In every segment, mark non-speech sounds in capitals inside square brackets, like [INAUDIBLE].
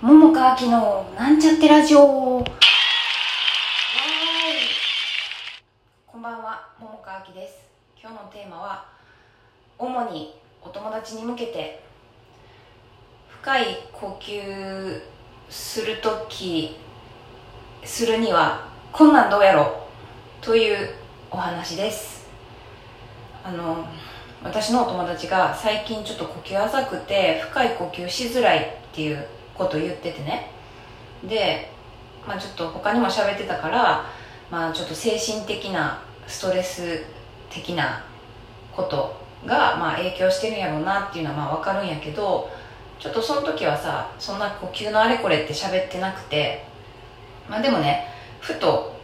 桃川きのなんちゃってラジオ。こんばんは桃川きです。今日のテーマは主にお友達に向けて深い呼吸するときするにはこんなんどうやろというお話です。あの私のお友達が最近ちょっと呼吸浅くて深い呼吸しづらいっていうこと言っててね。で、まあ、ちょっと他にも喋ってたから、まあ、ちょっと精神的なストレス的なことがまあ影響してるんやろうなっていうのはまあ分かるんやけどちょっとその時はさそんな呼吸のあれこれって喋ってなくてまあでもねふと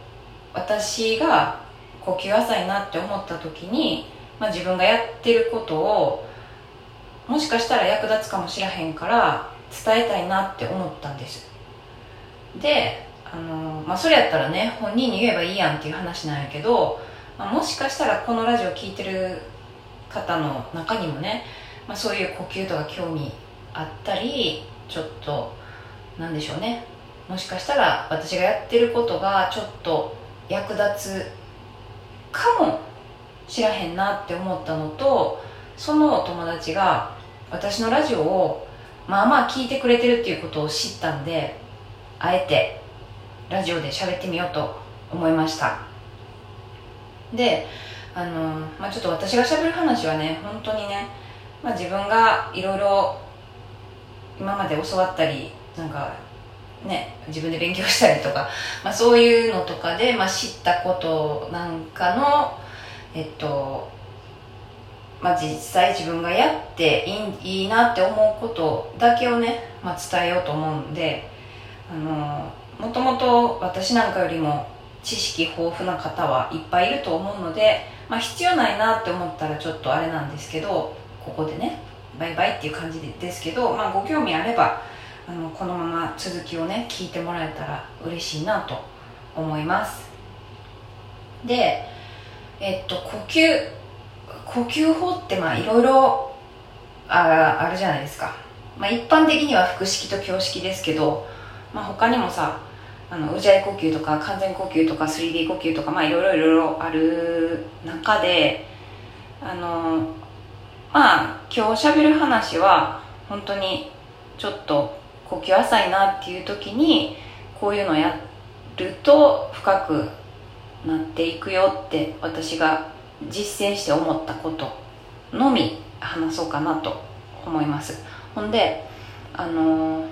私が呼吸浅いなって思った時に、まあ、自分がやってることをもしかしたら役立つかもしれへんから伝えたいなって思ったんです。であの、まあ、それやったらね本人に言えばいいやんっていう話なんやけど、まあ、もしかしたらこのラジオ聞いてる方の中にもね、まあ、そういう呼吸とか興味あったりちょっとなんでしょうね。もしかしたら私がやってることがちょっと役立つかもしらへんなって思ったのとそのお友達が私のラジオをまあまあ聞いてくれてるっていうことを知ったんであえてラジオで喋ってみようと思いました。であの、まあ、ちょっと私が喋る話はね本当にね、まあ、自分がいろいろ今まで教わったりなんかね自分で勉強したりとか、まあ、そういうのとかで、まあ、知ったことなんかのえっとまあ、実際自分がやっていいいいなって思うことだけをね、まあ、伝えようと思うんであのもともと私なんかよりも知識豊富な方はいっぱいいると思うので、まあ、必要ないなって思ったらちょっとあれなんですけどここでねバイバイっていう感じですけど、まあ、ご興味あればあのこのまま続きをね聞いてもらえたら嬉しいなと思います。でえっと呼吸。呼吸法ってまあいろいろああるじゃないですか、まあ、一般的には腹式と胸式ですけど、まあ、他にもさあのうじゃい呼吸とか完全呼吸とか 3D 呼吸とかまあいろいろいろいろある中であのまあ今日しゃべる話は本当にちょっと呼吸浅いなっていう時にこういうのやると深くなっていくよって私が実践して思ったことのみ話そうかなと思います。ほんであのー、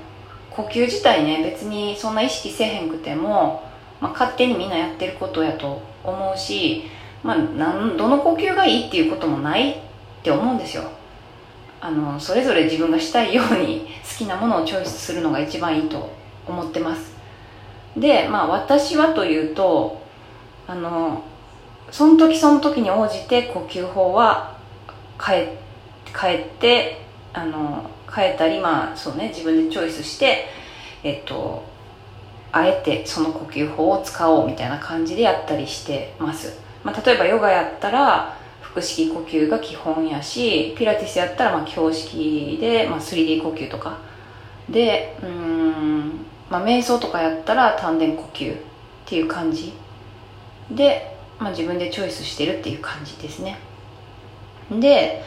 呼吸自体ね別にそんな意識せへんくても、まあ、勝手にみんなやってることやと思うし、まあ、なんどの呼吸がいいっていうこともないって思うんですよ。あのそれぞれ自分がしたいように [LAUGHS] 好きなものをチョイスするのが一番いいと思ってます。でまあ私はというとあのその時その時に応じて呼吸法は変え変えてあの変えたりまあそうね自分でチョイスしてえっとあえてその呼吸法を使おうみたいな感じでやったりしてます、まあ、例えばヨガやったら腹式呼吸が基本やしピラティスやったらまあ胸式で、まあ、3D 呼吸とかでうんまあ瞑想とかやったら丹田呼吸っていう感じでまあ、自分でチョイスしてるっていう感じですね。で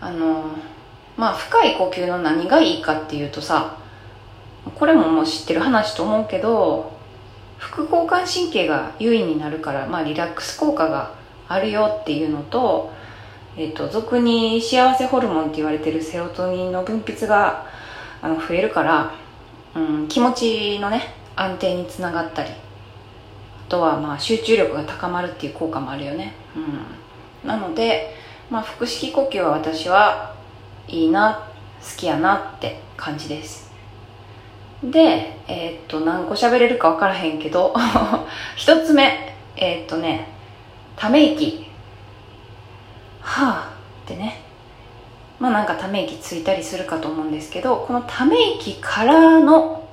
あのまあ深い呼吸の何がいいかっていうとさこれももう知ってる話と思うけど副交感神経が優位になるから、まあ、リラックス効果があるよっていうのと,、えーと、俗に幸せホルモンって言われてるセロトニンの分泌があの増えるから、うん、気持ちのね安定につながったりとはまあ集中力が高まるっていう効果もあるよね、うん、なので、まあ、腹式呼吸は私はいいな好きやなって感じです。でえー、っと何個喋れるか分からへんけど [LAUGHS] 一つ目えー、っとねため息。はあってね。まあなんかため息ついたりするかと思うんですけどこのため息からの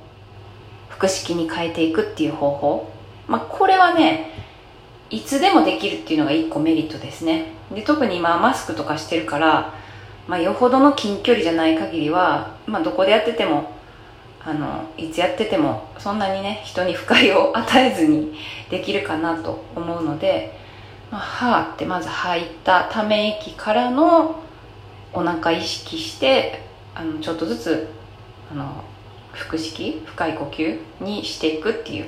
腹式に変えていくっていう方法。まあ、これはねいつでもできるっていうのが一個メリットですね。で特に今マスクとかしてるから、まあ、よほどの近距離じゃない限りは、まあ、どこでやっててもあのいつやっててもそんなにね人に不快を与えずに [LAUGHS] できるかなと思うので、まあ、はーってまず吐いたため息からのお腹意識してあのちょっとずつあの腹式深い呼吸にしていくっていう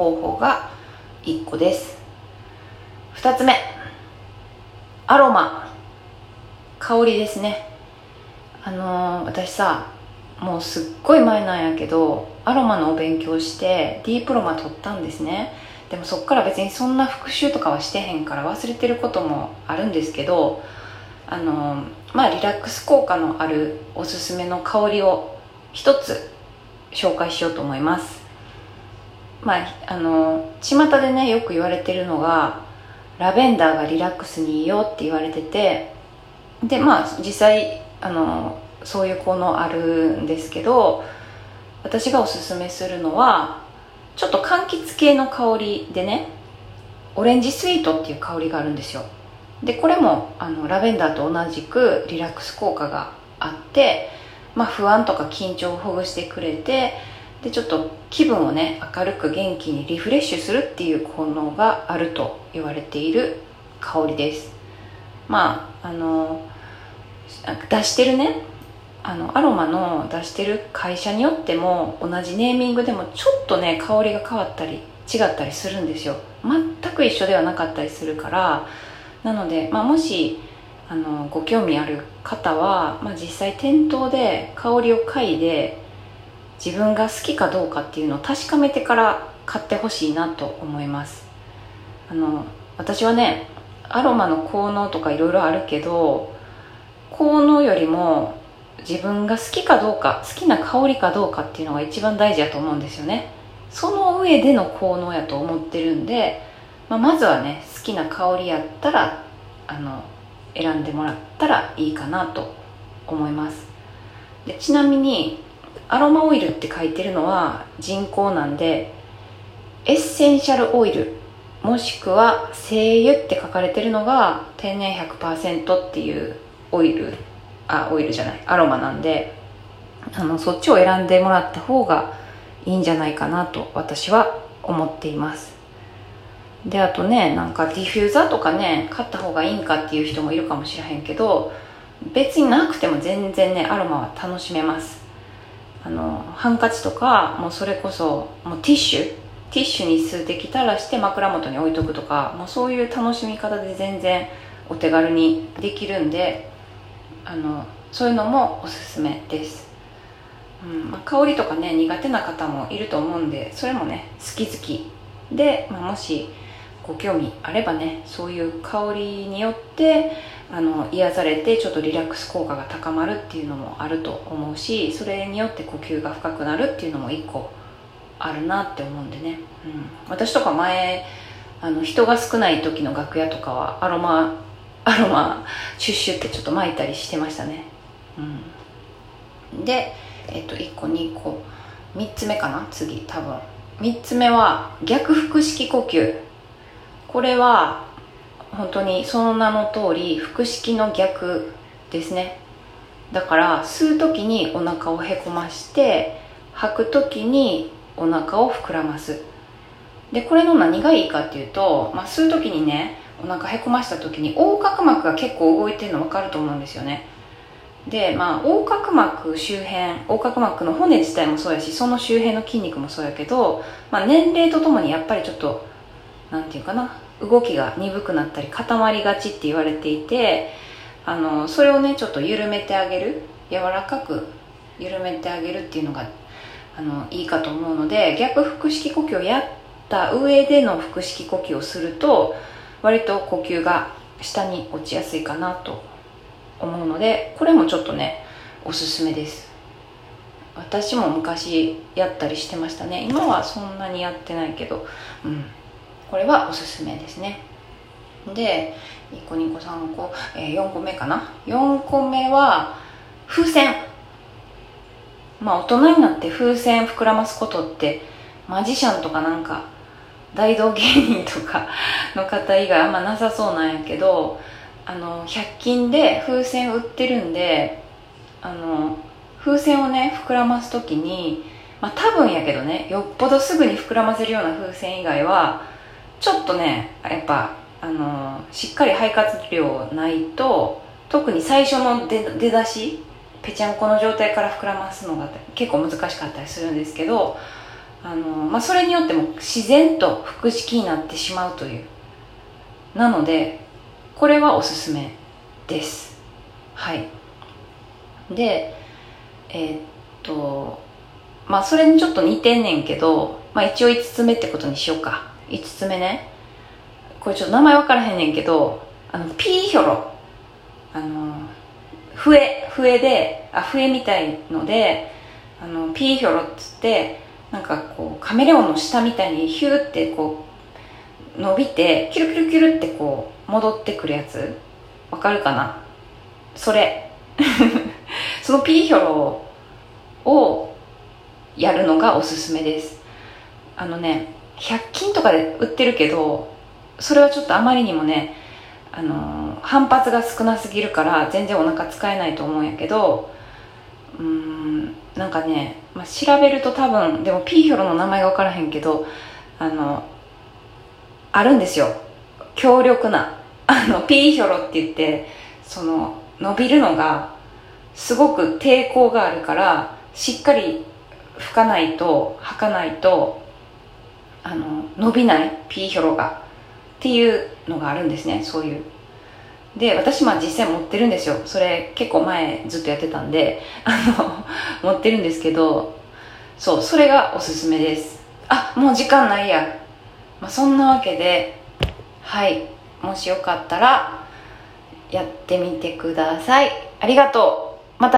方法が1個です。2つ目。アロマ。香りですね。あのー、私さもうすっごい前なんやけどアロマのお勉強して D プロマ取ったんですね。でもそっから別にそんな復習とかはしてへんから忘れてることもあるんですけどあのまあリラックス効果のあるおすすめの香りを一つ紹介しようと思います。まああの巷でねよく言われてるのがラベンダーがリラックスにいいよって言われててでまあ実際あのそういう効能あるんですけど私がおすすめするのはちょっと柑橘系の香りでねオレンジスイートっていう香りがあるんですよ。でこれもあのラベンダーと同じくリラックス効果があって、まあ、不安とか緊張をほぐしてくれてでちょっと気分をね明るく元気にリフレッシュするっていう効能があると言われている香りです。まああの出してるねあのアロマの出してる会社によっても同じネーミングでもちょっとね香りが変わったり違ったりするんですよ。全く一緒ではなかったりするからなので、まあ、もしあのご興味ある方は、まあ、実際店頭で香りを嗅いで自分が好きかどうかっていうのを確かめてから買ってほしいなと思います。あの私はねアロマの効能とかいろいろあるけど効能よりも自分が好きかどうか好きな香りかどうかっていうのが一番大事だと思うんですよね。その上での効能やと思ってるんで、まあ、まずはね好きな香りやったらあの選んでもらったらいいかなと思います。でちなみにアロマオイルって書いてるのは人工なんでエッセンシャルオイルもしくは精油って書かれてるのが天然100%っていうオイルあオイルじゃないアロマなんであのそっちを選んでもらった方がいいんじゃないかなと私は思っています。であとねなんかディフューザーとかね買った方がいいんかっていう人もいるかもしれへんけど別になくても全然ねアロマは楽しめます。あのハンカチとかもうそれこそもうティッシュティッシュに数滴垂らして枕元に置いとくとかもうそういう楽しみ方で全然お手軽にできるんであのそういうのもおすすめです、うんまあ、香りとかね苦手な方もいると思うんでそれもね好き好きで、まあ、もしご興味あればねそういう香りによってあの癒されてちょっとリラックス効果が高まるっていうのもあると思うしそれによって呼吸が深くなるっていうのも一個あるなって思うんでね、うん、私とか前あの人が少ない時の楽屋とかはアロマアロマシュッシュってちょっと巻いたりしてましたね、うん、で、えっと、1個2個。3つ目かな？次多分。3つ目は逆腹式呼吸。これは本当にその名の通り腹式の逆ですね。だから吸う時にお腹をへこまして吐く時にお腹を膨らます。でこれの何がいいかっていうと、まあ、吸う時にねお腹へこました時に横隔膜が結構動いてるの分かると思うんですよね。でまあ横隔膜周辺横隔膜の骨自体もそうやしその周辺の筋肉もそうやけど、まあ、年齢とともにやっぱりちょっと何て言うかな動きが鈍くなったり固まりがちって言われていてあのそれをねちょっと緩めてあげる柔らかく緩めてあげるっていうのがあのいいかと思うので逆腹式呼吸をやった上での腹式呼吸をすると割と呼吸が下に落ちやすいかなと思うのでこれもちょっとねおすすめです。私も昔やったりしてましたね。今はそんなにやってないけどうん。これはおすすめですね。で1個2個3個、えー、4個目かな？4個目は風船。まあ大人になって風船膨らますことってマジシャンとかなんか大道芸人とかの方以外あんまなさそうなんやけどあの100均で風船売ってるんであの風船をね膨らます時にまあ多分やけどねよっぽどすぐに膨らませるような風船以外はちょっとねやっぱあのしっかり肺活量ないと特に最初の出出だしぺちゃんこの状態から膨らますのが結構難しかったりするんですけどあの、まあ、それによっても自然と腹式になってしまうという。なのでこれはおすすめです。はい。でえー、っとまあそれにちょっと似てんねんけど、まあ、一応5つ目ってことにしようか。5つ目ね。これちょっと名前分からへんねんけどあのピーヒョロ。あの笛笛であ笛みたいのであのピーヒョロっつってなんかこうカメレオンの下みたいにヒューってこう伸びてキュルキュルキュルってこう戻ってくるやつ。わかるかな？それ。[LAUGHS] そのピーヒョロをやるのがおすすめです。あのね100均とかで売ってるけどそれはちょっとあまりにもねあの反発が少なすぎるから全然お腹使えないと思うんやけどうーんなんかね、まあ、調べると多分でもピーヒョロの名前が分からへんけどあのあるんですよ。強力な。あのピーヒョロって言ってその伸びるのがすごく抵抗があるからしっかり吹かないと吐かないとあの伸びないピーヒョロがっていうのがあるんですねそういう。で私まあ実際持ってるんですよ。それ結構前ずっとやってたんであの [LAUGHS] 持ってるんですけどそうそれがおすすめです。あもう時間ないや、まあ、そんなわけではいもしよかったらやってみてください。ありがとう。